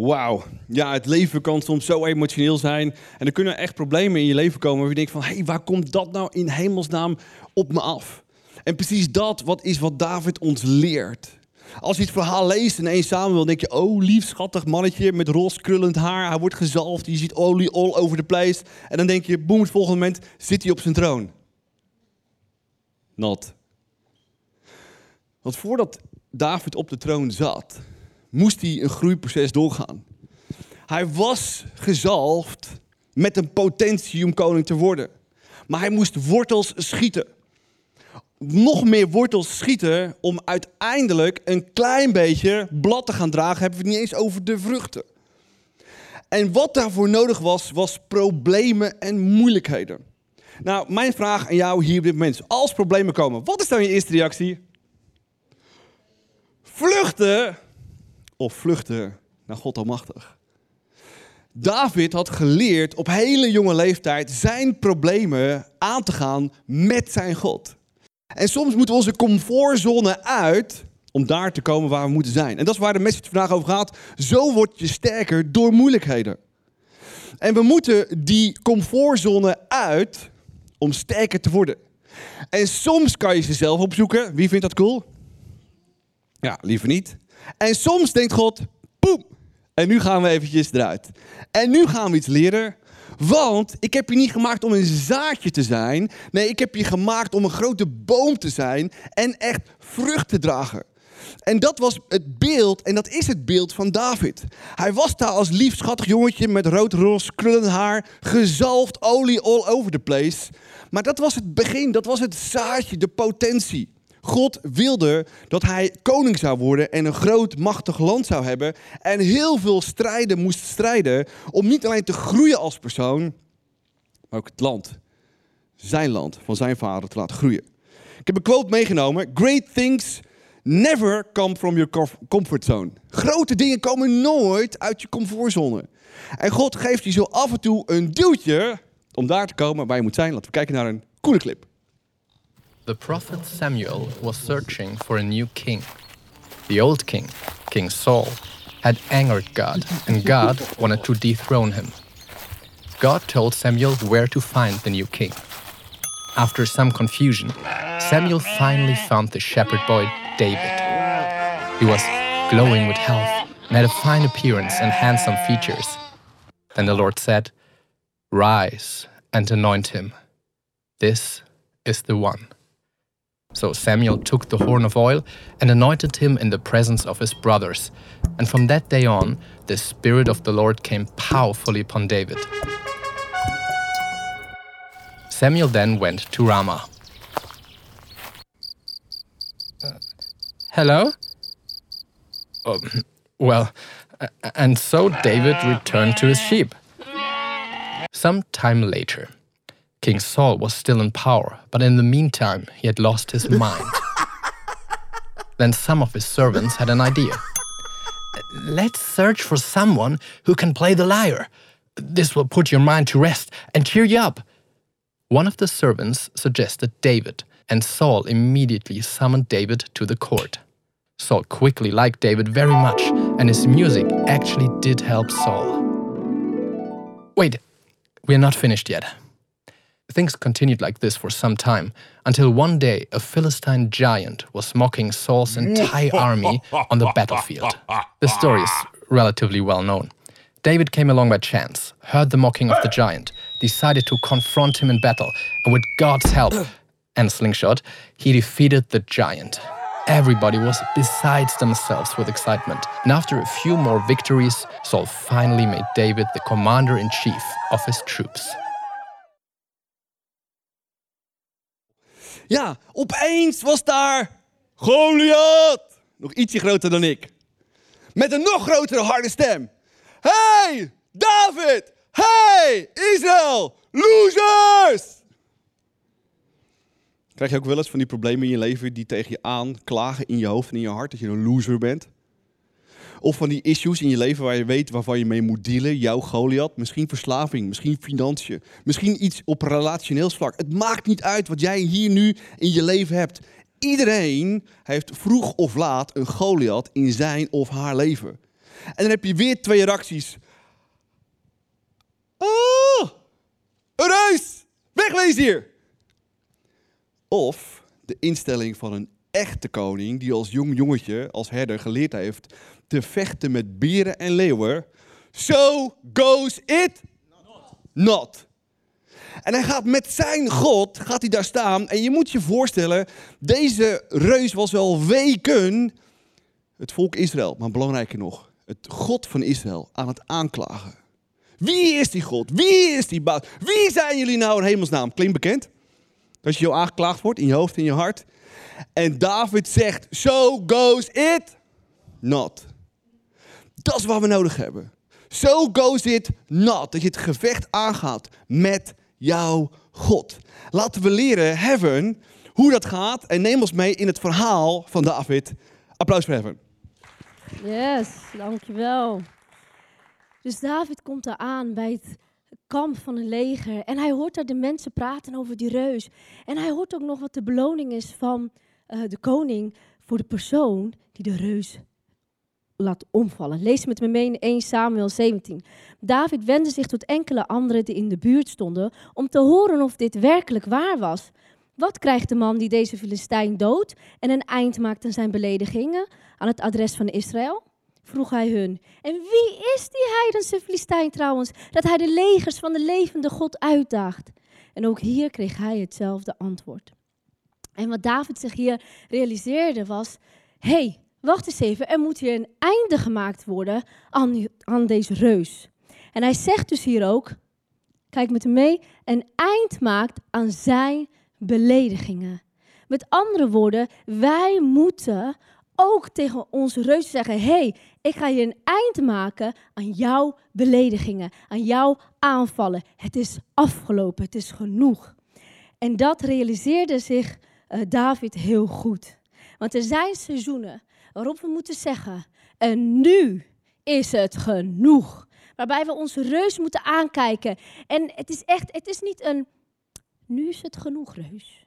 Wauw. Ja, het leven kan soms zo emotioneel zijn. En er kunnen echt problemen in je leven komen waar je denkt van... hé, hey, waar komt dat nou in hemelsnaam op me af? En precies dat wat is wat David ons leert. Als je het verhaal leest in 1 Samuel, denk je... oh, lief, schattig mannetje met ros krullend haar. Hij wordt gezalfd, je ziet olie all over the place. En dan denk je, boem, het volgende moment zit hij op zijn troon. Not. Want voordat David op de troon zat moest hij een groeiproces doorgaan. Hij was gezalfd met een potentie om koning te worden. Maar hij moest wortels schieten. Nog meer wortels schieten om uiteindelijk een klein beetje blad te gaan dragen. Hebben we het niet eens over de vruchten. En wat daarvoor nodig was, was problemen en moeilijkheden. Nou, mijn vraag aan jou hier op dit moment. Als problemen komen, wat is dan je eerste reactie? Vluchten of vluchten naar God Almachtig. David had geleerd op hele jonge leeftijd zijn problemen aan te gaan met zijn God. En soms moeten we onze comfortzone uit om daar te komen waar we moeten zijn. En dat is waar de message vandaag over gaat. Zo word je sterker door moeilijkheden. En we moeten die comfortzone uit om sterker te worden. En soms kan je ze zelf opzoeken. Wie vindt dat cool? Ja, liever niet. En soms denkt God, poep, en nu gaan we eventjes eruit. En nu gaan we iets leren. Want ik heb je niet gemaakt om een zaadje te zijn. Nee, ik heb je gemaakt om een grote boom te zijn en echt vrucht te dragen. En dat was het beeld, en dat is het beeld van David. Hij was daar als lief schattig jongetje met rood-ros, krullend haar, gezalfd olie all over the place. Maar dat was het begin, dat was het zaadje, de potentie. God wilde dat hij koning zou worden en een groot, machtig land zou hebben. En heel veel strijden moest strijden om niet alleen te groeien als persoon, maar ook het land, zijn land, van zijn vader te laten groeien. Ik heb een quote meegenomen. Great things never come from your comfort zone. Grote dingen komen nooit uit je comfortzone. En God geeft je zo af en toe een duwtje om daar te komen waar je moet zijn. Laten we kijken naar een coole clip. The prophet Samuel was searching for a new king. The old king, King Saul, had angered God, and God wanted to dethrone him. God told Samuel where to find the new king. After some confusion, Samuel finally found the shepherd boy David. He was glowing with health and had a fine appearance and handsome features. Then the Lord said, Rise and anoint him. This is the one. So Samuel took the horn of oil and anointed him in the presence of his brothers. And from that day on, the Spirit of the Lord came powerfully upon David. Samuel then went to Ramah. Uh, hello? Oh, well, and so David returned to his sheep. Some time later, King Saul was still in power, but in the meantime, he had lost his mind. then some of his servants had an idea. Let's search for someone who can play the lyre. This will put your mind to rest and cheer you up. One of the servants suggested David, and Saul immediately summoned David to the court. Saul quickly liked David very much, and his music actually did help Saul. Wait, we're not finished yet. Things continued like this for some time, until one day a Philistine giant was mocking Saul's entire army on the battlefield. The story is relatively well known. David came along by chance, heard the mocking of the giant, decided to confront him in battle, and with God's help and slingshot, he defeated the giant. Everybody was besides themselves with excitement, and after a few more victories, Saul finally made David the commander in chief of his troops. Ja, opeens was daar Goliath. Nog ietsje groter dan ik. Met een nog grotere harde stem. Hey, David! Hey, Israël! Losers! Krijg je ook wel eens van die problemen in je leven die tegen je aan klagen in je hoofd en in je hart dat je een loser bent? Of van die issues in je leven waar je weet waarvan je mee moet dealen. Jouw Goliath. Misschien verslaving, misschien financiën. Misschien iets op relationeel vlak. Het maakt niet uit wat jij hier nu in je leven hebt. Iedereen heeft vroeg of laat een Goliath in zijn of haar leven. En dan heb je weer twee reacties. Oh, een! Wegwees hier! Of de instelling van een echte koning die als jong jongetje, als herder geleerd heeft te vechten met beren en leeuwen. So goes it not. En hij gaat met zijn God, gaat hij daar staan. En je moet je voorstellen, deze reus was wel weken het volk Israël, maar belangrijker nog, het God van Israël aan het aanklagen. Wie is die God? Wie is die baas? Wie zijn jullie nou in hemelsnaam? Klinkt bekend? Dat je jou aangeklaagd wordt in je hoofd, in je hart. En David zegt, so goes it not. Dat is wat we nodig hebben. So goes it not. Dat je het gevecht aangaat met jouw God. Laten we leren, Heaven, hoe dat gaat. En neem ons mee in het verhaal van David. Applaus voor Heaven. Yes, dankjewel. Dus David komt daar aan bij het kamp van een leger. En hij hoort daar de mensen praten over die reus. En hij hoort ook nog wat de beloning is van uh, de koning voor de persoon die de reus laat omvallen. Lees met me mee in 1 Samuel 17. David wendde zich tot enkele anderen die in de buurt stonden om te horen of dit werkelijk waar was. Wat krijgt de man die deze Filistijn doodt en een eind maakt aan zijn beledigingen aan het adres van Israël? Vroeg hij hun. En wie is die heidense Filistijn trouwens, dat hij de legers van de levende God uitdaagt? En ook hier kreeg hij hetzelfde antwoord. En wat David zich hier realiseerde was, hé, hey, wacht eens even, er moet hier een einde gemaakt worden aan, aan deze reus. En hij zegt dus hier ook, kijk met hem mee, een eind maakt aan zijn beledigingen. Met andere woorden, wij moeten ook tegen onze reus zeggen: hey, ik ga je een eind maken aan jouw beledigingen, aan jouw aanvallen. Het is afgelopen, het is genoeg. En dat realiseerde zich uh, David heel goed. Want er zijn seizoenen waarop we moeten zeggen: en nu is het genoeg. Waarbij we onze reus moeten aankijken. En het is echt, het is niet een, nu is het genoeg reus.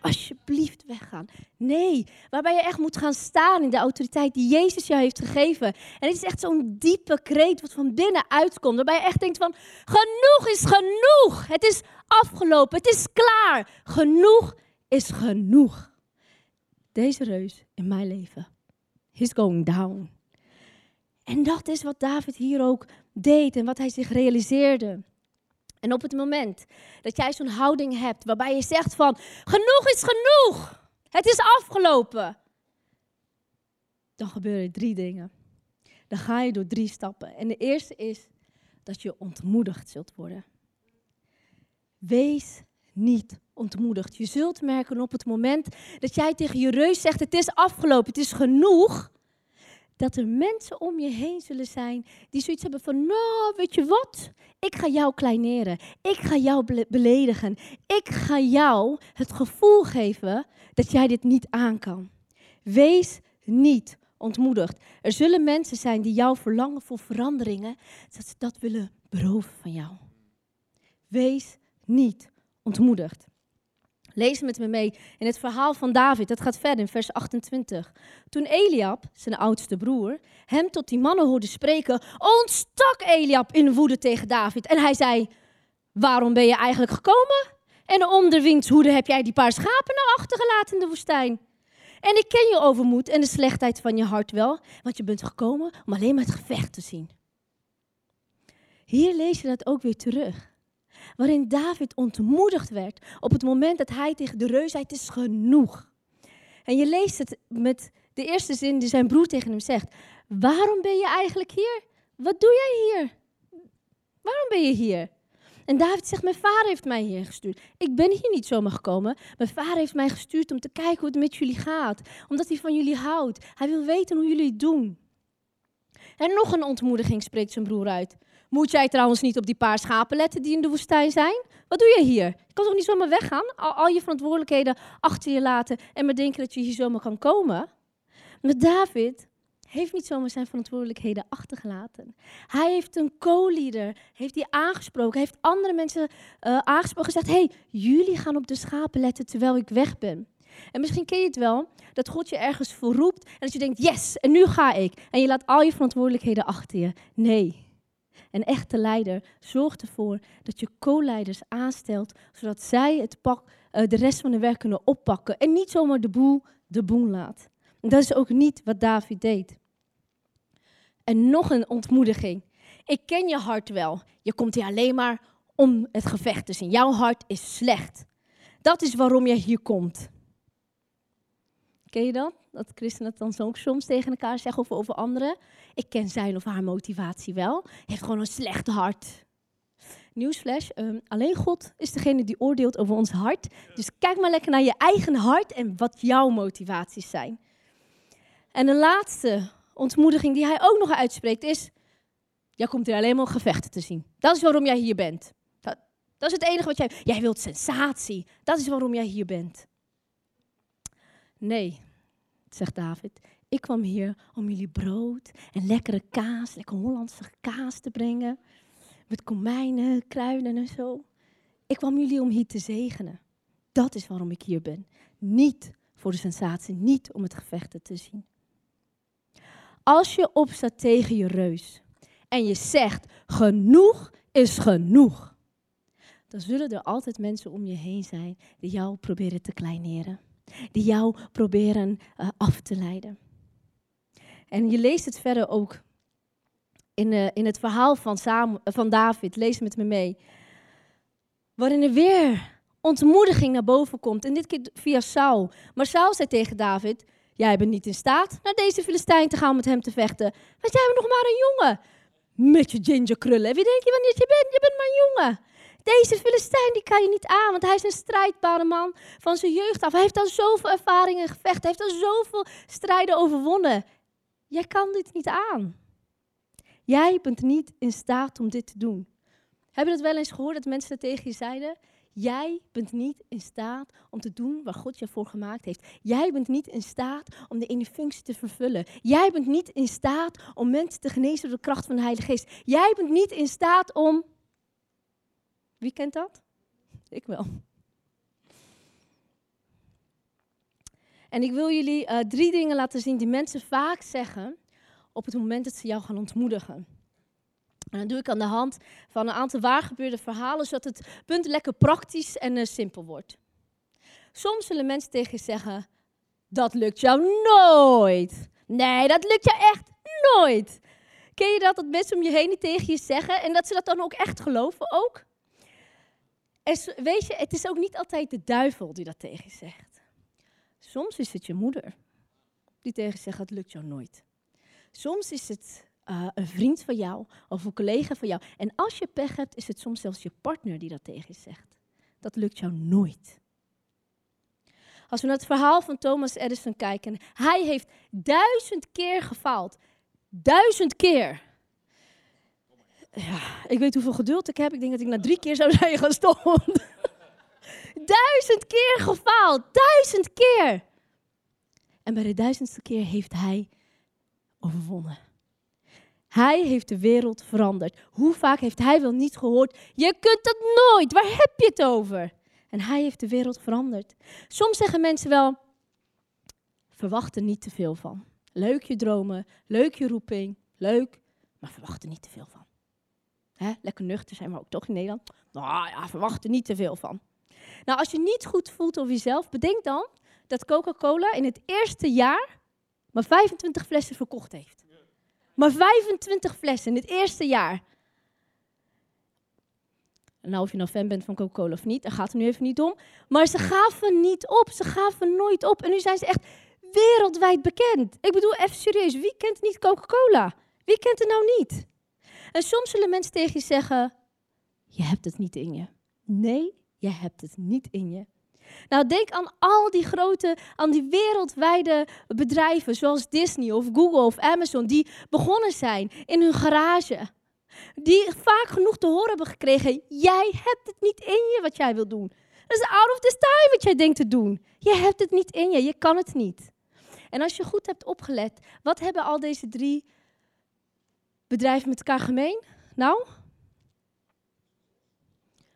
Alsjeblieft weggaan? Nee, waarbij je echt moet gaan staan in de autoriteit die Jezus jou heeft gegeven. En het is echt zo'n diepe kreet wat van binnen uitkomt. Waarbij je echt denkt van, genoeg is genoeg. Het is afgelopen, het is klaar. Genoeg is genoeg. Deze reus in mijn leven, is going down. En dat is wat David hier ook deed en wat hij zich realiseerde. En op het moment dat jij zo'n houding hebt waarbij je zegt van genoeg is genoeg, het is afgelopen, dan gebeuren drie dingen. Dan ga je door drie stappen. En de eerste is dat je ontmoedigd zult worden. Wees niet ontmoedigd. Je zult merken op het moment dat jij tegen je reus zegt: Het is afgelopen, het is genoeg dat er mensen om je heen zullen zijn die zoiets hebben van, nou, weet je wat? Ik ga jou kleineren. Ik ga jou beledigen. Ik ga jou het gevoel geven dat jij dit niet aan kan. Wees niet ontmoedigd. Er zullen mensen zijn die jou verlangen voor veranderingen, dat ze dat willen beroven van jou. Wees niet ontmoedigd. Lees met me mee in het verhaal van David. Dat gaat verder in vers 28. Toen Eliab, zijn oudste broer, hem tot die mannen hoorde spreken, ontstak Eliab in woede tegen David. En hij zei, waarom ben je eigenlijk gekomen? En onder wiens hoede heb jij die paar schapen nou achtergelaten in de woestijn? En ik ken je overmoed en de slechtheid van je hart wel, want je bent gekomen om alleen maar het gevecht te zien. Hier lees je dat ook weer terug waarin David ontmoedigd werd op het moment dat hij tegen de reus zei, het is genoeg. En je leest het met de eerste zin die zijn broer tegen hem zegt. Waarom ben je eigenlijk hier? Wat doe jij hier? Waarom ben je hier? En David zegt, mijn vader heeft mij hier gestuurd. Ik ben hier niet zomaar gekomen. Mijn vader heeft mij gestuurd om te kijken hoe het met jullie gaat. Omdat hij van jullie houdt. Hij wil weten hoe jullie het doen. En nog een ontmoediging spreekt zijn broer uit. Moet jij trouwens niet op die paar schapen letten die in de woestijn zijn? Wat doe je hier? Je kan toch niet zomaar weggaan? Al, je verantwoordelijkheden achter je laten en maar denken dat je hier zomaar kan komen? Maar David heeft niet zomaar zijn verantwoordelijkheden achtergelaten. Hij heeft een co-leader, heeft die aangesproken, heeft andere mensen uh, aangesproken gezegd: hey, jullie gaan op de schapen letten terwijl ik weg ben. En misschien ken je het wel, dat God je ergens voor roept en dat je denkt, yes, en nu ga ik. En je laat al je verantwoordelijkheden achter je. Nee. Een echte leider zorgt ervoor dat je co-leiders aanstelt, zodat zij het pak, uh, de rest van de werk kunnen oppakken. En niet zomaar de boel de boel laat. En dat is ook niet wat David deed. En nog een ontmoediging. Ik ken je hart wel. Je komt hier alleen maar om het gevecht te zien. Jouw hart is slecht. Dat is waarom je hier komt. Ken je dat? Dat christenen het dan soms tegen elkaar zeggen of over anderen. Ik ken zijn of haar motivatie wel. Heeft gewoon een slecht hart. Nieuwsflash, um, alleen God is degene die oordeelt over ons hart. Dus kijk maar lekker naar je eigen hart en wat jouw motivaties zijn. En de laatste ontmoediging die hij ook nog uitspreekt is... Jij komt hier alleen maar gevechten te zien. Dat is waarom jij hier bent. Dat, dat is het enige wat jij... Jij wilt sensatie. Dat is waarom jij hier bent. Nee, zegt David. Ik kwam hier om jullie brood en lekkere kaas, lekker Hollandse kaas te brengen. Met komijnen, kruiden en zo. Ik kwam jullie om hier te zegenen. Dat is waarom ik hier ben. Niet voor de sensatie, niet om het gevechten te zien. Als je opstaat tegen je reus en je zegt: genoeg is genoeg, dan zullen er altijd mensen om je heen zijn die jou proberen te kleineren, die jou proberen uh, af te leiden. En je leest het verder ook in, uh, in het verhaal van, Samuel, van David. Lees met me mee. Waarin er weer ontmoediging naar boven komt. En dit keer via Saul. Maar Saul zei tegen David: Jij bent niet in staat naar deze Filistijn te gaan met hem te vechten. Want jij bent nog maar een jongen. Met je gingerkrullen. Wie denk je wanneer je bent? Je bent maar een jongen. Deze Filistijn die kan je niet aan, want hij is een strijdbare man van zijn jeugd af. Hij heeft al zoveel ervaring in gevecht. Hij heeft al zoveel strijden overwonnen. Jij kan dit niet aan. Jij bent niet in staat om dit te doen. Heb je dat wel eens gehoord dat mensen tegen je zeiden? Jij bent niet in staat om te doen waar God je voor gemaakt heeft. Jij bent niet in staat om de ene functie te vervullen. Jij bent niet in staat om mensen te genezen door de kracht van de Heilige Geest. Jij bent niet in staat om. Wie kent dat? Ik wel. En ik wil jullie uh, drie dingen laten zien die mensen vaak zeggen op het moment dat ze jou gaan ontmoedigen. En dat doe ik aan de hand van een aantal waargebeurde verhalen, zodat het punt lekker praktisch en uh, simpel wordt. Soms zullen mensen tegen je zeggen: Dat lukt jou nooit. Nee, dat lukt jou echt nooit. Ken je dat, dat mensen om je heen niet tegen je zeggen en dat ze dat dan ook echt geloven ook? En weet je, het is ook niet altijd de duivel die dat tegen je zegt. Soms is het je moeder die tegen je zegt: Het lukt jou nooit. Soms is het uh, een vriend van jou of een collega van jou. En als je pech hebt, is het soms zelfs je partner die dat tegen je zegt. Dat lukt jou nooit. Als we naar het verhaal van Thomas Edison kijken, hij heeft duizend keer gefaald. Duizend keer. Ja, ik weet hoeveel geduld ik heb. Ik denk dat ik na drie keer zou zijn gestopt. duizend keer gefaald. Duizend keer. En bij de duizendste keer heeft hij overwonnen. Hij heeft de wereld veranderd. Hoe vaak heeft hij wel niet gehoord? Je kunt dat nooit. Waar heb je het over? En hij heeft de wereld veranderd. Soms zeggen mensen wel: verwacht er niet te veel van. Leuk je dromen, leuk je roeping, leuk, maar verwacht er niet te veel van. Lekker nuchter zijn, maar ook toch in Nederland. Nou ja, verwacht er niet te veel van. Nou, als je niet goed voelt over jezelf, bedenk dan dat Coca-Cola in het eerste jaar maar 25 flessen verkocht heeft. Maar 25 flessen in het eerste jaar. Nou, of je nou fan bent van Coca-Cola of niet, daar gaat het nu even niet om. Maar ze gaven niet op. Ze gaven nooit op. En nu zijn ze echt wereldwijd bekend. Ik bedoel, even serieus, wie kent niet Coca-Cola? Wie kent het nou niet? En soms zullen mensen tegen je zeggen: Je hebt het niet in je. Nee, je hebt het niet in je. Nou, denk aan al die grote, aan die wereldwijde bedrijven zoals Disney of Google of Amazon, die begonnen zijn in hun garage. Die vaak genoeg te horen hebben gekregen, jij hebt het niet in je wat jij wil doen. Dat is out of the time wat jij denkt te doen. Je hebt het niet in je, je kan het niet. En als je goed hebt opgelet, wat hebben al deze drie bedrijven met elkaar gemeen? Nou,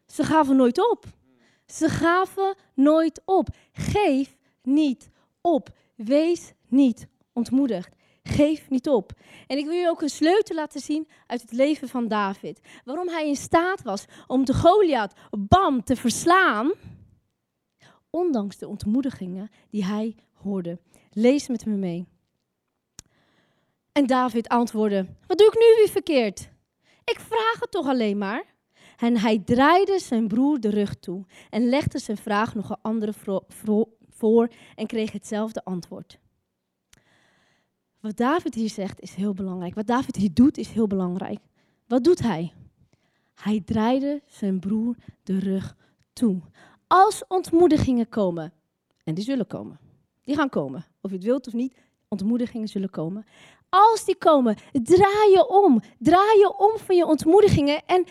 ze gaven nooit op. Ze gaven nooit op. Geef niet op. Wees niet ontmoedigd. Geef niet op. En ik wil je ook een sleutel laten zien uit het leven van David. Waarom hij in staat was om de Goliath, bam, te verslaan. Ondanks de ontmoedigingen die hij hoorde. Lees met me mee. En David antwoordde: Wat doe ik nu weer verkeerd? Ik vraag het toch alleen maar. En hij draaide zijn broer de rug toe en legde zijn vraag nog een andere voor en kreeg hetzelfde antwoord. Wat David hier zegt is heel belangrijk. Wat David hier doet is heel belangrijk. Wat doet hij? Hij draaide zijn broer de rug toe. Als ontmoedigingen komen, en die zullen komen, die gaan komen, of je het wilt of niet, ontmoedigingen zullen komen. Als die komen, draai je om. Draai je om van je ontmoedigingen en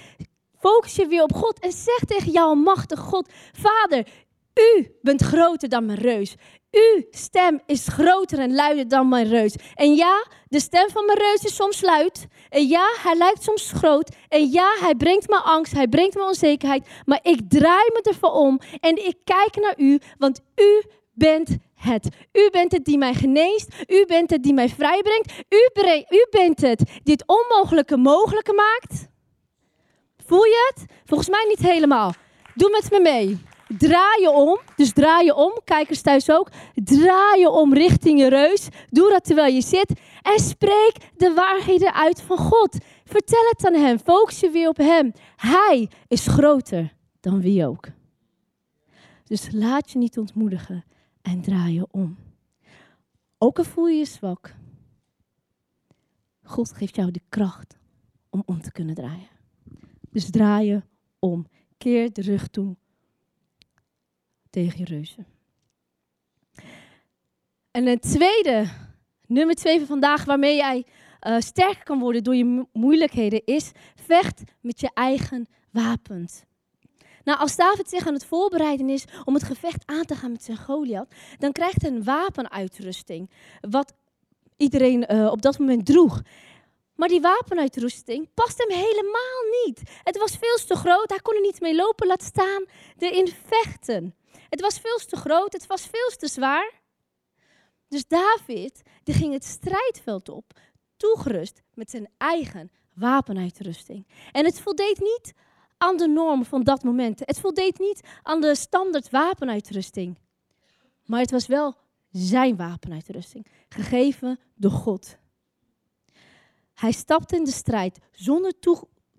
focus je weer op God en zeg tegen jouw machtige God: Vader, u bent groter dan mijn reus. Uw stem is groter en luider dan mijn reus. En ja, de stem van mijn reus is soms luid. En ja, hij lijkt soms groot. En ja, hij brengt me angst, hij brengt me onzekerheid. Maar ik draai me ervoor om en ik kijk naar u, want u bent het. U bent het die mij geneest. U bent het die mij vrijbrengt. U, u bent het die het onmogelijke mogelijke maakt. Voel je het? Volgens mij niet helemaal. Doe met me mee. Draai je om, dus draai je om, kijkers thuis ook. Draai je om richting je reus. Doe dat terwijl je zit. En spreek de waarheden uit van God. Vertel het aan hem. Focus je weer op hem. Hij is groter dan wie ook. Dus laat je niet ontmoedigen en draai je om. Ook al voel je je zwak. God geeft jou de kracht om om te kunnen draaien. Dus draai je om. Keer de rug toe tegen je reuzen. En een tweede, nummer twee van vandaag, waarmee jij uh, sterker kan worden door je moeilijkheden, is vecht met je eigen wapens. Nou, als David zich aan het voorbereiden is om het gevecht aan te gaan met zijn Goliath, dan krijgt hij een wapenuitrusting, wat iedereen uh, op dat moment droeg. Maar die wapenuitrusting past hem helemaal niet. Het was veel te groot, hij kon er niet mee lopen, laat staan erin vechten. Het was veel te groot, het was veel te zwaar. Dus David die ging het strijdveld op, toegerust met zijn eigen wapenuitrusting. En het voldeed niet aan de norm van dat moment. Het voldeed niet aan de standaard wapenuitrusting. Maar het was wel zijn wapenuitrusting, gegeven door God. Hij stapte in de strijd zonder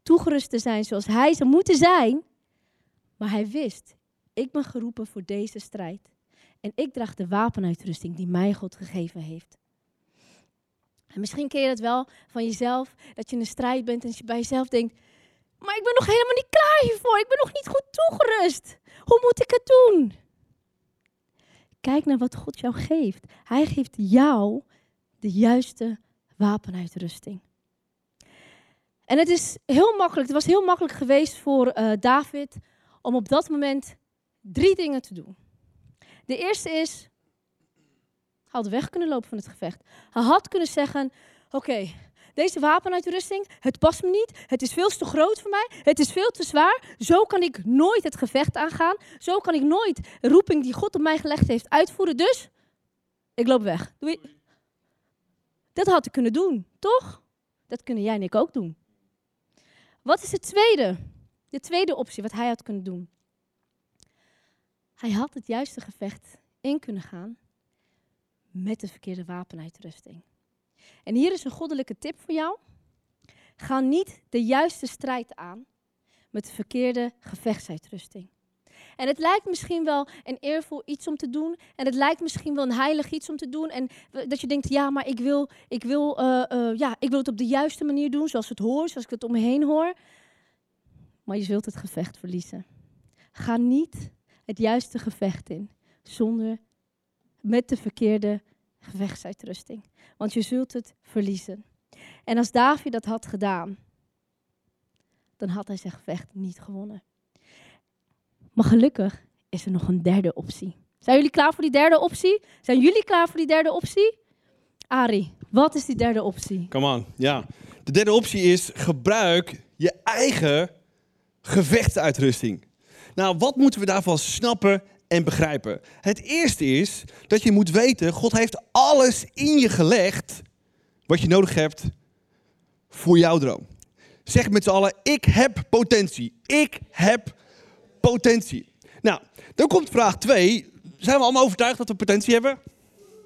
toegerust te zijn zoals hij zou moeten zijn. Maar hij wist, ik ben geroepen voor deze strijd. En ik draag de wapenuitrusting die mij God gegeven heeft. En misschien ken je het wel van jezelf, dat je in een strijd bent en je bij jezelf denkt, maar ik ben nog helemaal niet klaar hiervoor. Ik ben nog niet goed toegerust. Hoe moet ik het doen? Kijk naar wat God jou geeft. Hij geeft jou de juiste wapenuitrusting. En het is heel makkelijk, het was heel makkelijk geweest voor uh, David om op dat moment drie dingen te doen. De eerste is, hij had weg kunnen lopen van het gevecht. Hij had kunnen zeggen, oké, deze wapenuitrusting, het past me niet, het is veel te groot voor mij, het is veel te zwaar. Zo kan ik nooit het gevecht aangaan. Zo kan ik nooit de roeping die God op mij gelegd heeft uitvoeren. Dus, ik loop weg. Dat had ik kunnen doen, toch? Dat kunnen jij en ik ook doen. Wat is het tweede? De tweede optie, wat hij had kunnen doen. Hij had het juiste gevecht in kunnen gaan met de verkeerde wapenuitrusting. En hier is een goddelijke tip voor jou. Ga niet de juiste strijd aan met de verkeerde gevechtsuitrusting. En het lijkt misschien wel een eervol iets om te doen. En het lijkt misschien wel een heilig iets om te doen. En dat je denkt, ja, maar ik wil, ik wil, uh, uh, ja, ik wil het op de juiste manier doen, zoals het hoort, zoals ik het om me heen hoor. Maar je zult het gevecht verliezen. Ga niet het juiste gevecht in, zonder met de verkeerde gevechtsuitrusting. Want je zult het verliezen. En als David dat had gedaan, dan had hij zijn gevecht niet gewonnen. Maar gelukkig is er nog een derde optie. Zijn jullie klaar voor die derde optie? Zijn jullie klaar voor die derde optie? Ari, wat is die derde optie? Come on, ja. De derde optie is gebruik je eigen gevechtsuitrusting. Nou, wat moeten we daarvan snappen en begrijpen. Het eerste is dat je moet weten, God heeft alles in je gelegd wat je nodig hebt voor jouw droom. Zeg met z'n allen, ik heb potentie. Ik heb potentie. Nou, dan komt vraag 2. Zijn we allemaal overtuigd dat we potentie hebben?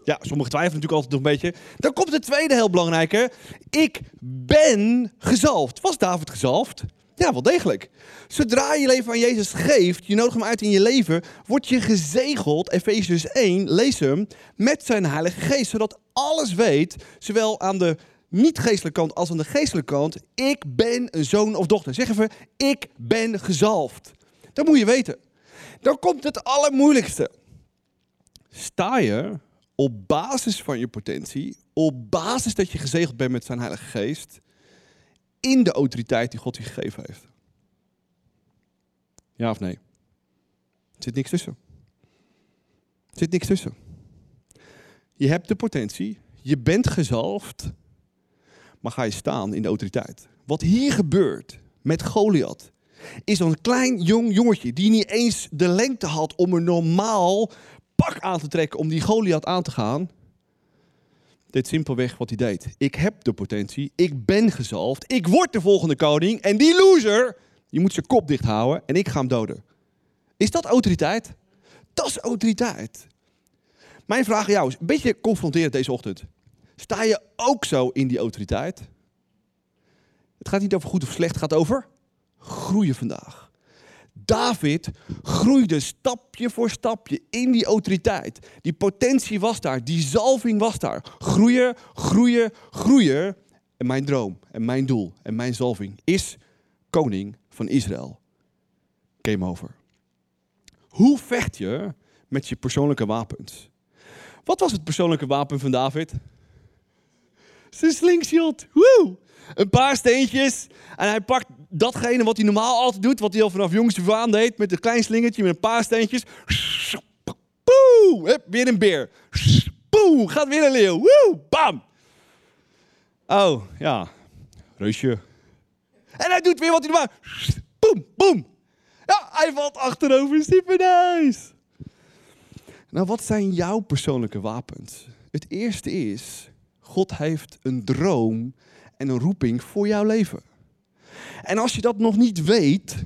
Ja, sommigen twijfelen natuurlijk altijd nog een beetje. Dan komt de tweede heel belangrijke. Ik ben gezalfd. Was David gezalfd? Ja, wel degelijk. Zodra je leven aan Jezus geeft, je nodigt hem uit in je leven, word je gezegeld, Efesius 1, lees hem, met zijn Heilige Geest. Zodat alles weet, zowel aan de niet-geestelijke kant als aan de geestelijke kant, ik ben een zoon of dochter. Zeg even, ik ben gezalfd. Dat moet je weten. Dan komt het allermoeilijkste. Sta je op basis van je potentie, op basis dat je gezegeld bent met zijn Heilige Geest, in de autoriteit die God je gegeven heeft? Ja of nee? Er zit niks tussen. Er zit niks tussen. Je hebt de potentie, je bent gezalfd, maar ga je staan in de autoriteit. Wat hier gebeurt met Goliath, is een klein jong jongetje die niet eens de lengte had om een normaal pak aan te trekken om die Goliath aan te gaan. Dit simpelweg wat hij deed. Ik heb de potentie, ik ben gezalfd, ik word de volgende koning en die loser, die moet zijn kop dicht houden en ik ga hem doden. Is dat autoriteit? Dat is autoriteit. Mijn vraag aan jou is een beetje confronterend deze ochtend. Sta je ook zo in die autoriteit? Het gaat niet over goed of slecht, het gaat over groeien vandaag. David groeide stapje voor stapje in die autoriteit. Die potentie was daar, die zalving was daar. Groeien, groeien, groeien. En mijn droom en mijn doel en mijn zalving is koning van Israël. Game over. Hoe vecht je met je persoonlijke wapens? Wat was het persoonlijke wapen van David? Zijn slingshot. Een paar steentjes. En hij pakt datgene wat hij normaal altijd doet. Wat hij al vanaf jongs af deed. Met een klein slingertje met een paar steentjes. Hup, weer een beer. Gaat weer een leeuw. Bam! Oh, ja. Reusje. En hij doet weer wat hij normaal... Boem! Boem! Ja, hij valt achterover. Super nice. Nou, wat zijn jouw persoonlijke wapens? Het eerste is God heeft een droom en een roeping voor jouw leven. En als je dat nog niet weet,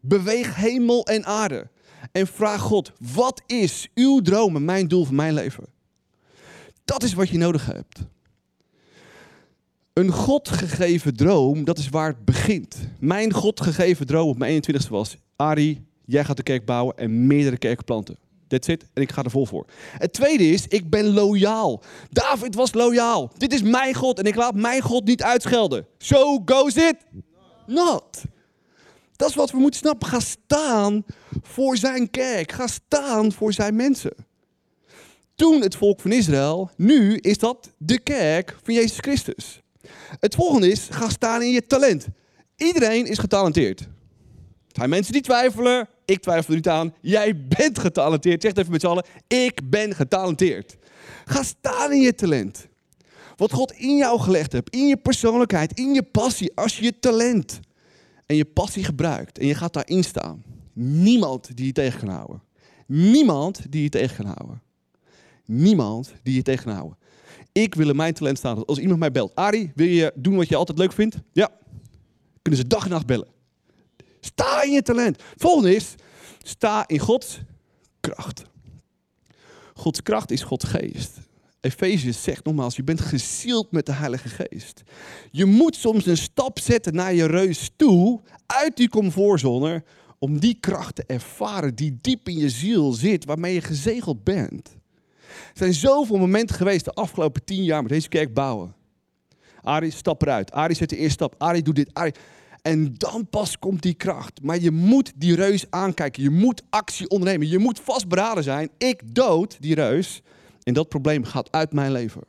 beweeg hemel en aarde. En vraag God, wat is uw droom en mijn doel voor mijn leven? Dat is wat je nodig hebt. Een God gegeven droom, dat is waar het begint. Mijn God gegeven droom op mijn 21ste was, Ari, jij gaat de kerk bouwen en meerdere kerken planten. That's it. En ik ga er vol voor. Het tweede is, ik ben loyaal. David was loyaal. Dit is mijn God en ik laat mijn God niet uitschelden. So goes it not. Dat is wat we moeten snappen. Ga staan voor zijn kerk. Ga staan voor zijn mensen. Toen het volk van Israël, nu is dat de kerk van Jezus Christus. Het volgende is, ga staan in je talent. Iedereen is getalenteerd. Er zijn mensen die twijfelen, ik twijfel er niet aan. Jij bent getalenteerd. Zeg het even met z'n allen. Ik ben getalenteerd. Ga staan in je talent. Wat God in jou gelegd hebt. In je persoonlijkheid. In je passie. Als je je talent en je passie gebruikt. En je gaat daarin staan. Niemand die je tegen kan houden. Niemand die je tegen kan houden. Niemand die je tegen kan houden. Ik wil in mijn talent staan. Als iemand mij belt. Ari, wil je doen wat je altijd leuk vindt? Ja. Kunnen ze dag en nacht bellen. Sta in je talent. Volgende is, sta in Gods kracht. Gods kracht is Gods geest. Efeziërs zegt nogmaals, je bent gezield met de Heilige Geest. Je moet soms een stap zetten naar je reus toe, uit die comfortzone, om die kracht te ervaren die diep in je ziel zit, waarmee je gezegeld bent. Er zijn zoveel momenten geweest de afgelopen tien jaar met deze kerk bouwen. Arie, stap eruit. Arie, zet de eerste stap. Arie, doe dit. Arie. En dan pas komt die kracht. Maar je moet die reus aankijken. Je moet actie ondernemen. Je moet vastberaden zijn. Ik dood die reus. En dat probleem gaat uit mijn leven.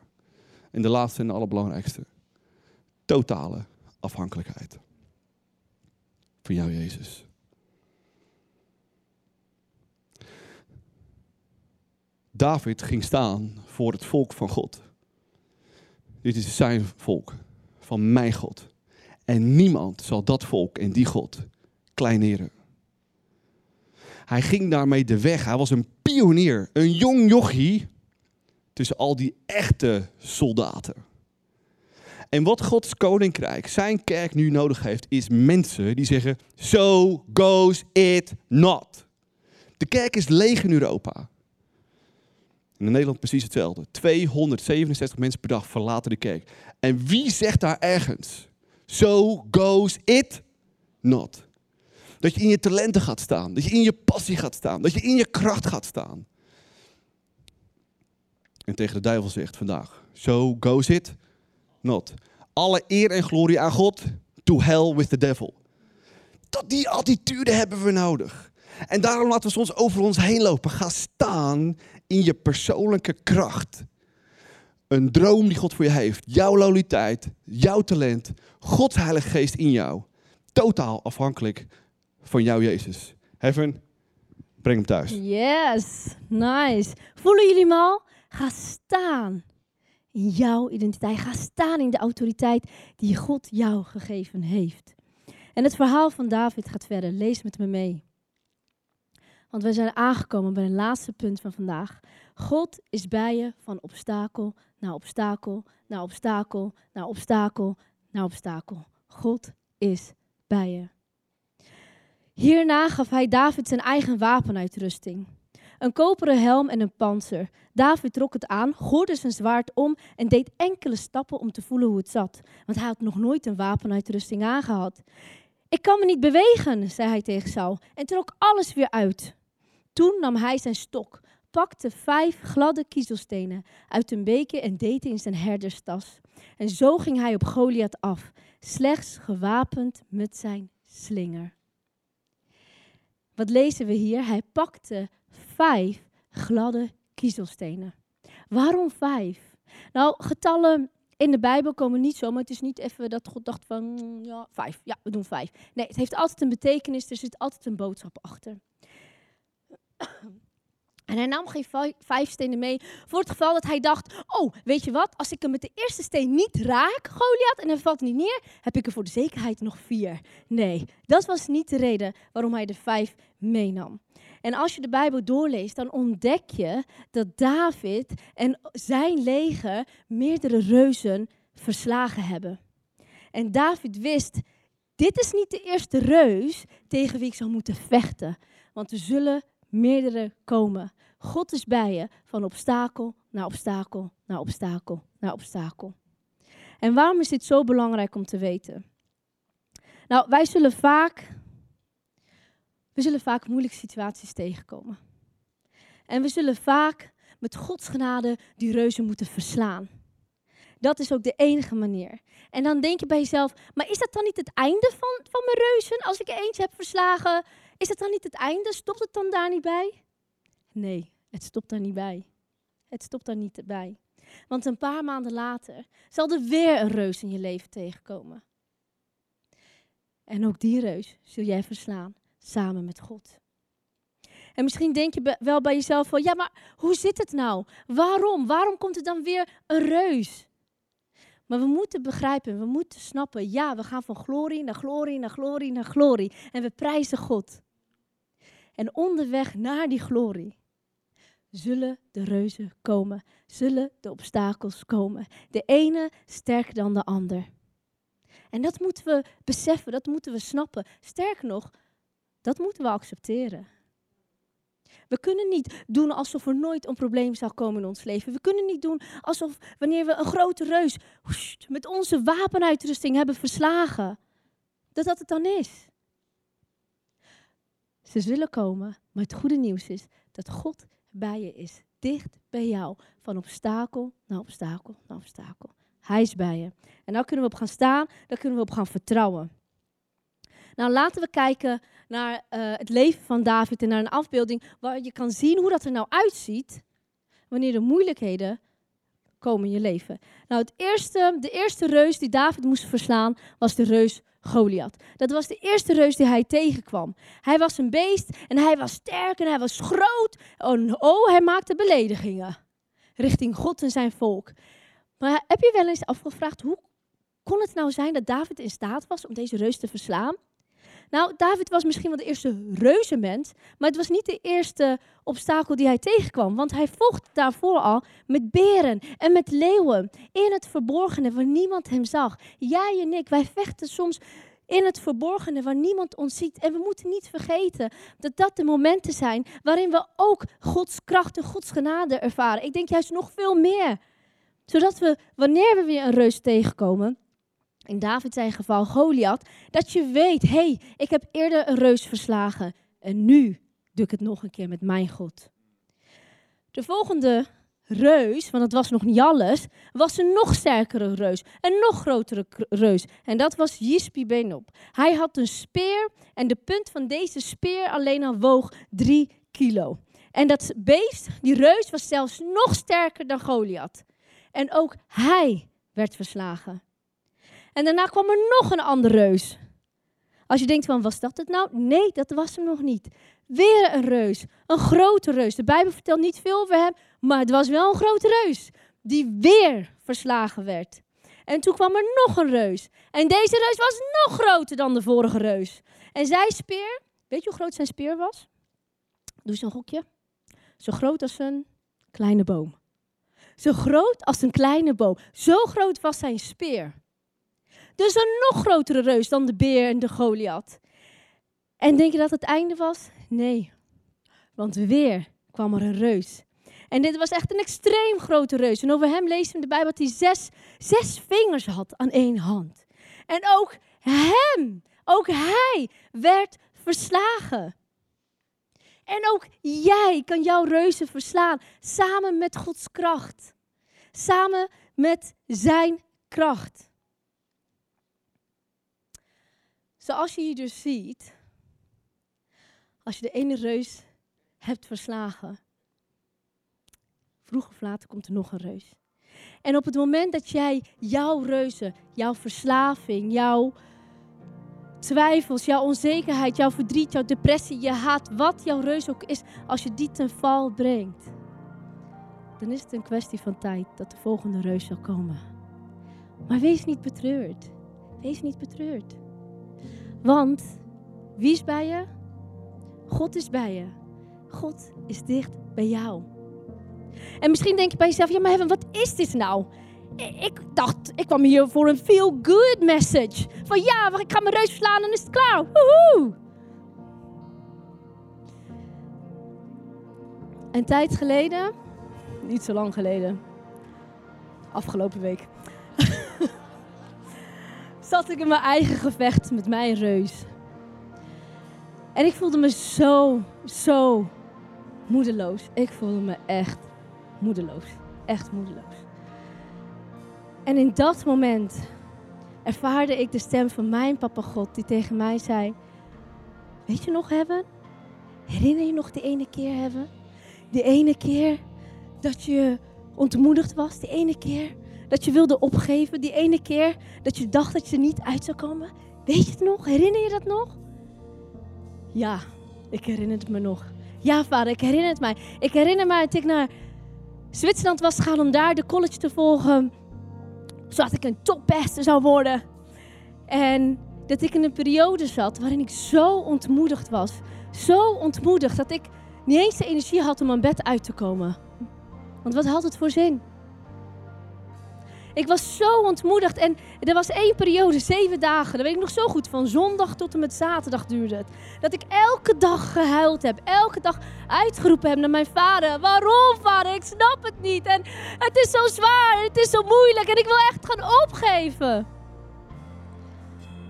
En de laatste en de allerbelangrijkste. Totale afhankelijkheid. Van jou, Jezus. David ging staan voor het volk van God. Dit is zijn volk, van mijn God. En niemand zal dat volk en die God kleineren. Hij ging daarmee de weg. Hij was een pionier, een jong jochie tussen al die echte soldaten. En wat Gods koninkrijk, zijn kerk nu nodig heeft, is mensen die zeggen: So goes it not. De kerk is leeg in Europa. In Nederland precies hetzelfde. 267 mensen per dag verlaten de kerk. En wie zegt daar ergens? So goes it not. Dat je in je talenten gaat staan. Dat je in je passie gaat staan. Dat je in je kracht gaat staan. En tegen de duivel zegt vandaag: So goes it not. Alle eer en glorie aan God. To hell with the devil. Dat die attitude hebben we nodig. En daarom laten we soms over ons heen lopen. Ga staan in je persoonlijke kracht. Een droom die God voor je heeft. Jouw loyaliteit, jouw talent, Gods Heilige Geest in jou. Totaal afhankelijk van jou, Jezus. Heaven, breng hem thuis. Yes, nice. Voelen jullie hem al? Ga staan in jouw identiteit. Ga staan in de autoriteit die God jou gegeven heeft. En het verhaal van David gaat verder. Lees met me mee. Want we zijn aangekomen bij het laatste punt van vandaag. God is bij je van obstakel naar obstakel, naar obstakel, naar obstakel, naar obstakel. God is bij je. Hierna gaf hij David zijn eigen wapenuitrusting. Een koperen helm en een panzer. David trok het aan, goorde zijn zwaard om en deed enkele stappen om te voelen hoe het zat. Want hij had nog nooit een wapenuitrusting aangehad. Ik kan me niet bewegen, zei hij tegen Saul en trok alles weer uit. Toen nam hij zijn stok, pakte vijf gladde kiezelstenen uit een beker en deed in zijn herderstas. En zo ging hij op Goliath af, slechts gewapend met zijn slinger. Wat lezen we hier? Hij pakte vijf gladde kiezelstenen. Waarom vijf? Nou, getallen in de Bijbel komen niet zo, maar het is niet even dat God dacht van, mm, ja, vijf. Ja, we doen vijf. Nee, het heeft altijd een betekenis, er zit altijd een boodschap achter. En hij nam geen vijf stenen mee voor het geval dat hij dacht: Oh, weet je wat? Als ik hem met de eerste steen niet raak, Goliath, en hij valt niet neer, heb ik er voor de zekerheid nog vier. Nee, dat was niet de reden waarom hij de vijf meenam. En als je de Bijbel doorleest, dan ontdek je dat David en zijn leger meerdere reuzen verslagen hebben. En David wist: Dit is niet de eerste reus tegen wie ik zal moeten vechten. Want er zullen meerdere komen. God is bij je van obstakel naar obstakel naar obstakel naar obstakel. En waarom is dit zo belangrijk om te weten? Nou, wij zullen vaak, we zullen vaak moeilijke situaties tegenkomen. En we zullen vaak met Gods genade die reuzen moeten verslaan. Dat is ook de enige manier. En dan denk je bij jezelf, maar is dat dan niet het einde van, van mijn reuzen? Als ik er eentje heb verslagen, is het dan niet het einde? Stopt het dan daar niet bij? Nee, het stopt daar niet bij. Het stopt daar niet bij. Want een paar maanden later zal er weer een reus in je leven tegenkomen. En ook die reus zul jij verslaan samen met God. En misschien denk je wel bij jezelf van, ja, maar hoe zit het nou? Waarom? Waarom komt er dan weer een reus? Maar we moeten begrijpen, we moeten snappen, ja, we gaan van glorie naar glorie naar glorie naar glorie. En we prijzen God. En onderweg naar die glorie zullen de reuzen komen, zullen de obstakels komen. De ene sterker dan de ander. En dat moeten we beseffen, dat moeten we snappen. Sterker nog, dat moeten we accepteren. We kunnen niet doen alsof er nooit een probleem zal komen in ons leven. We kunnen niet doen alsof wanneer we een grote reus met onze wapenuitrusting hebben verslagen, dat dat het dan is. Ze zullen komen, maar het goede nieuws is dat God bij je is. Dicht bij jou. Van obstakel naar obstakel naar obstakel. Hij is bij je. En daar kunnen we op gaan staan, daar kunnen we op gaan vertrouwen. Nou, laten we kijken naar uh, het leven van David en naar een afbeelding waar je kan zien hoe dat er nou uitziet wanneer er moeilijkheden komen in je leven. Nou, het eerste, de eerste reus die David moest verslaan was de reus Goliath. Dat was de eerste reus die hij tegenkwam. Hij was een beest en hij was sterk en hij was groot. Oh, oh hij maakte beledigingen richting God en zijn volk. Maar heb je wel eens afgevraagd hoe kon het nou zijn dat David in staat was om deze reus te verslaan? Nou, David was misschien wel de eerste reuzenmens, maar het was niet de eerste obstakel die hij tegenkwam. Want hij vocht daarvoor al met beren en met leeuwen in het verborgene waar niemand hem zag. Jij en ik, wij vechten soms in het verborgene waar niemand ons ziet. En we moeten niet vergeten dat dat de momenten zijn waarin we ook Gods kracht en Gods genade ervaren. Ik denk juist nog veel meer. Zodat we, wanneer we weer een reus tegenkomen, in David zijn geval Goliath, dat je weet, hé, hey, ik heb eerder een reus verslagen en nu doe ik het nog een keer met mijn God. De volgende reus, want het was nog niet alles, was een nog sterkere reus, een nog grotere reus. En dat was Jispi Benop. Hij had een speer en de punt van deze speer alleen al woog drie kilo. En dat beest, die reus, was zelfs nog sterker dan Goliath. En ook hij werd verslagen. En daarna kwam er nog een andere reus. Als je denkt van, was dat het nou? Nee, dat was hem nog niet. Weer een reus, een grote reus. De Bijbel vertelt niet veel over hem, maar het was wel een grote reus. Die weer verslagen werd. En toen kwam er nog een reus. En deze reus was nog groter dan de vorige reus. En zijn speer, weet je hoe groot zijn speer was? Doe eens een gokje. Zo groot als een kleine boom. Zo groot als een kleine boom. Zo groot was zijn speer. Dus een nog grotere reus dan de beer en de Goliath. En denk je dat het einde was? Nee. Want weer kwam er een reus. En dit was echt een extreem grote reus. En over hem lezen we in de Bijbel dat hij zes, zes vingers had aan één hand. En ook hem, ook hij werd verslagen. En ook jij kan jouw reuzen verslaan samen met Gods kracht. Samen met zijn kracht. Zoals je hier dus ziet, als je de ene reus hebt verslagen, vroeg of later komt er nog een reus. En op het moment dat jij jouw reuzen, jouw verslaving, jouw twijfels, jouw onzekerheid, jouw verdriet, jouw depressie, je haat, wat jouw reus ook is, als je die ten val brengt, dan is het een kwestie van tijd dat de volgende reus zal komen. Maar wees niet betreurd. Wees niet betreurd. Want wie is bij je? God is bij je. God is dicht bij jou. En misschien denk je bij jezelf, ja maar Heaven, wat is dit nou? Ik dacht, ik kwam hier voor een feel-good message. Van ja, ik ga mijn reus verslaan en is het klaar. Woehoe! Een tijd geleden, niet zo lang geleden, afgelopen week, zat ik in mijn eigen gevecht met mijn reus. En ik voelde me zo, zo moedeloos. Ik voelde me echt moedeloos. Echt moedeloos. En in dat moment ervaarde ik de stem van mijn papa God die tegen mij zei: Weet je nog, hebben? Herinner je nog de ene keer, hebben? De ene keer dat je ontmoedigd was, de ene keer dat je wilde opgeven, die ene keer dat je dacht dat je er niet uit zou komen. Weet je het nog? Herinner je dat nog? Ja, ik herinner het me nog. Ja, vader, ik herinner het mij. Ik herinner me dat ik naar Zwitserland was gegaan om daar de college te volgen. Zodat ik een topbeste zou worden. En dat ik in een periode zat waarin ik zo ontmoedigd was. Zo ontmoedigd dat ik niet eens de energie had om aan bed uit te komen. Want wat had het voor zin? Ik was zo ontmoedigd. En er was één periode, zeven dagen, dat weet ik nog zo goed, van zondag tot en met zaterdag duurde het. Dat ik elke dag gehuild heb, elke dag uitgeroepen heb naar mijn vader. Waarom, vader? Ik snap het niet. En het is zo zwaar, het is zo moeilijk en ik wil echt gaan opgeven.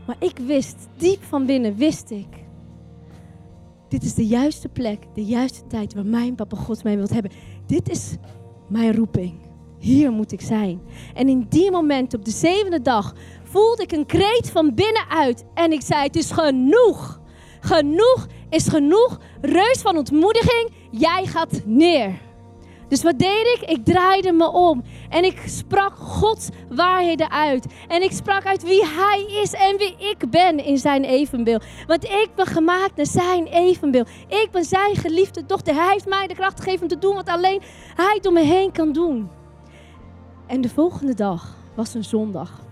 Maar ik wist, diep van binnen wist ik, dit is de juiste plek, de juiste tijd waar mijn papa God mij wilt hebben. Dit is mijn roeping hier moet ik zijn. En in die moment, op de zevende dag, voelde ik een kreet van binnenuit. En ik zei, het is genoeg. Genoeg is genoeg. Reus van ontmoediging, jij gaat neer. Dus wat deed ik? Ik draaide me om en ik sprak Gods waarheden uit. En ik sprak uit wie Hij is en wie ik ben in Zijn evenbeeld. Want ik ben gemaakt naar Zijn evenbeeld. Ik ben Zijn geliefde dochter. Hij heeft mij de kracht gegeven om te doen wat alleen Hij door me heen kan doen. En de volgende dag was een zondag.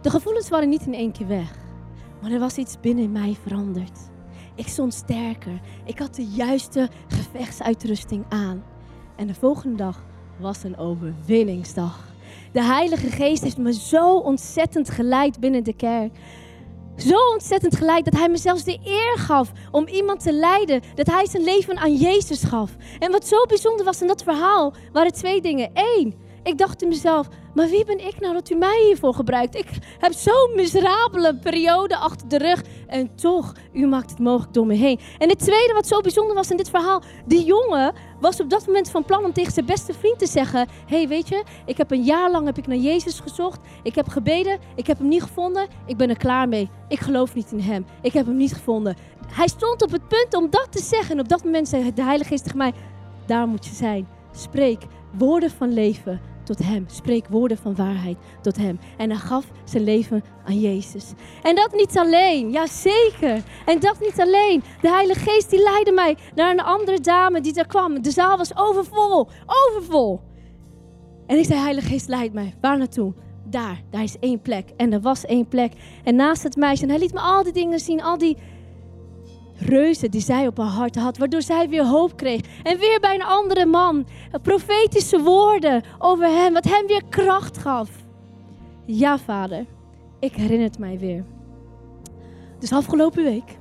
De gevoelens waren niet in één keer weg. Maar er was iets binnen mij veranderd. Ik stond sterker. Ik had de juiste gevechtsuitrusting aan. En de volgende dag was een overwinningsdag. De Heilige Geest heeft me zo ontzettend geleid binnen de kerk. Zo ontzettend geleid dat hij me zelfs de eer gaf om iemand te leiden. Dat hij zijn leven aan Jezus gaf. En wat zo bijzonder was in dat verhaal waren twee dingen. Eén, ik dacht in mezelf, maar wie ben ik nou dat u mij hiervoor gebruikt? Ik heb zo'n miserabele periode achter de rug. En toch, u maakt het mogelijk door me heen. En het tweede wat zo bijzonder was in dit verhaal. Die jongen was op dat moment van plan om tegen zijn beste vriend te zeggen. hey, weet je, ik heb een jaar lang heb ik naar Jezus gezocht. Ik heb gebeden, ik heb hem niet gevonden. Ik ben er klaar mee. Ik geloof niet in hem. Ik heb hem niet gevonden. Hij stond op het punt om dat te zeggen. En op dat moment zei de Heilige Geest tegen mij, daar moet je zijn. Spreek woorden van leven tot hem. Spreek woorden van waarheid tot hem. En hij gaf zijn leven aan Jezus. En dat niet alleen, ja zeker. En dat niet alleen. De Heilige Geest die leidde mij naar een andere dame die daar kwam. De zaal was overvol, overvol. En ik zei, Heilige Geest, leid mij. Waar naartoe? Daar, daar is één plek. En er was één plek. En naast het meisje, en hij liet me al die dingen zien, al die reuzen die zij op haar hart had, waardoor zij weer hoop kreeg. En weer bij een andere man, profetische woorden over hem, wat hem weer kracht gaf. Ja, vader, ik herinner het mij weer. Dus afgelopen week,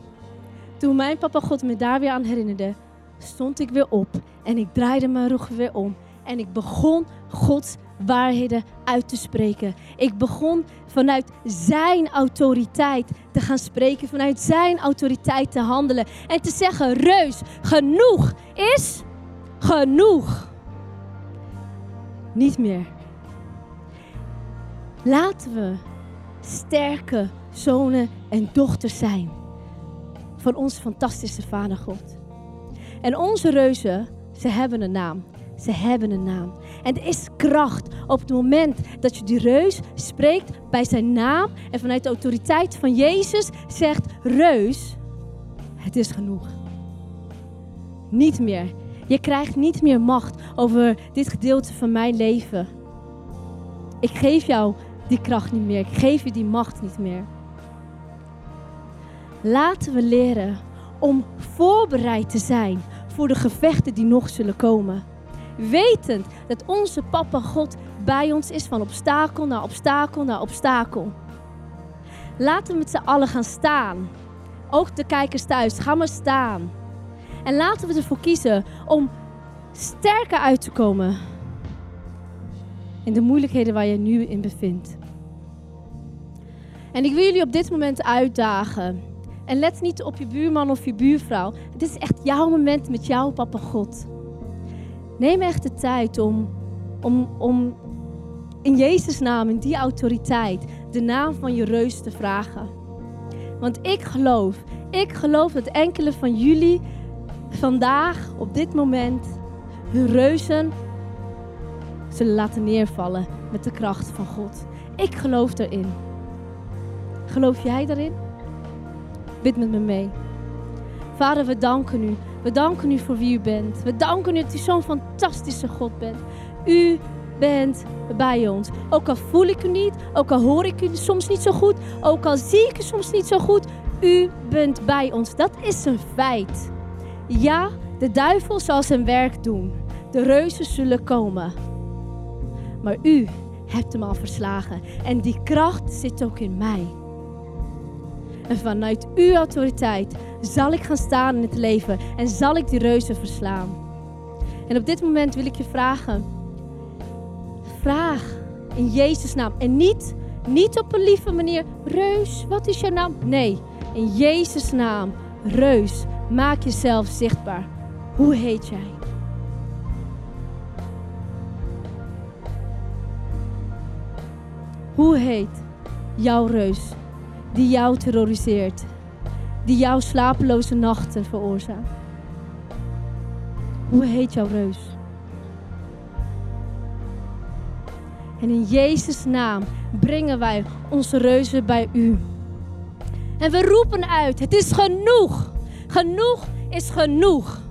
toen mijn papa God me daar weer aan herinnerde, stond ik weer op en ik draaide mijn rug weer om. En ik begon Gods waarheden uit te spreken. Ik begon vanuit zijn autoriteit te gaan spreken, vanuit zijn autoriteit te handelen en te zeggen: Reus, genoeg is genoeg. Niet meer. Laten we sterke zonen en dochters zijn van onze fantastische Vader God. En onze reuzen, ze hebben een naam. Ze hebben een naam. En er is kracht op het moment dat je die reus spreekt bij zijn naam en vanuit de autoriteit van Jezus zegt: Reus, het is genoeg. Niet meer. Je krijgt niet meer macht over dit gedeelte van mijn leven. Ik geef jou die kracht niet meer. Ik geef je die macht niet meer. Laten we leren om voorbereid te zijn voor de gevechten die nog zullen komen. Wetend dat onze Papa God bij ons is van obstakel naar obstakel naar obstakel. Laten we met z'n allen gaan staan. Ook de kijkers thuis, ga maar staan. En laten we ervoor kiezen om sterker uit te komen in de moeilijkheden waar je nu in bevindt. En ik wil jullie op dit moment uitdagen. En let niet op je buurman of je buurvrouw. Dit is echt jouw moment met jouw papa God. Neem echt de tijd om, om, om in Jezus' naam, in die autoriteit, de naam van je reus te vragen. Want ik geloof, ik geloof dat enkele van jullie vandaag, op dit moment, hun reuzen zullen laten neervallen met de kracht van God. Ik geloof erin. Geloof jij daarin? Bid met me mee. Vader, we danken u. We danken u voor wie u bent. We danken u dat u zo'n fantastische God bent. U bent bij ons. Ook al voel ik u niet, ook al hoor ik u soms niet zo goed, ook al zie ik u soms niet zo goed, u bent bij ons. Dat is een feit. Ja, de duivel zal zijn werk doen. De reuzen zullen komen. Maar u hebt hem al verslagen. En die kracht zit ook in mij. En vanuit uw autoriteit zal ik gaan staan in het leven en zal ik die reuzen verslaan. En op dit moment wil ik je vragen. Vraag in Jezus' naam. En niet, niet op een lieve manier. Reus, wat is jouw naam? Nee, in Jezus' naam. Reus, maak jezelf zichtbaar. Hoe heet jij? Hoe heet jouw reus die jou terroriseert? Die jouw slapeloze nachten veroorzaakt? Hoe heet jouw reus? En in Jezus' naam brengen wij onze reuzen bij u. En we roepen uit: het is genoeg. Genoeg is genoeg.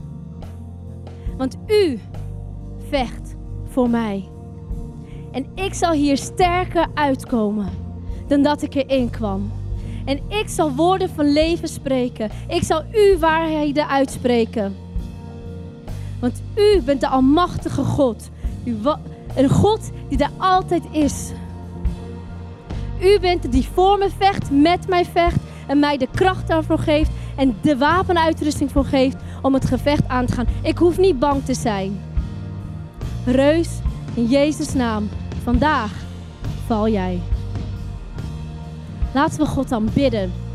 Want u vecht voor mij. En ik zal hier sterker uitkomen dan dat ik erin kwam. En ik zal woorden van leven spreken. Ik zal uw waarheden uitspreken. Want u bent de almachtige God. Een God die er altijd is. U bent die voor me vecht, met mij vecht en mij de kracht daarvoor geeft en de wapenuitrusting voor geeft om het gevecht aan te gaan. Ik hoef niet bang te zijn. Reus, in Jezus' naam, vandaag val jij. Laten we God dan bidden.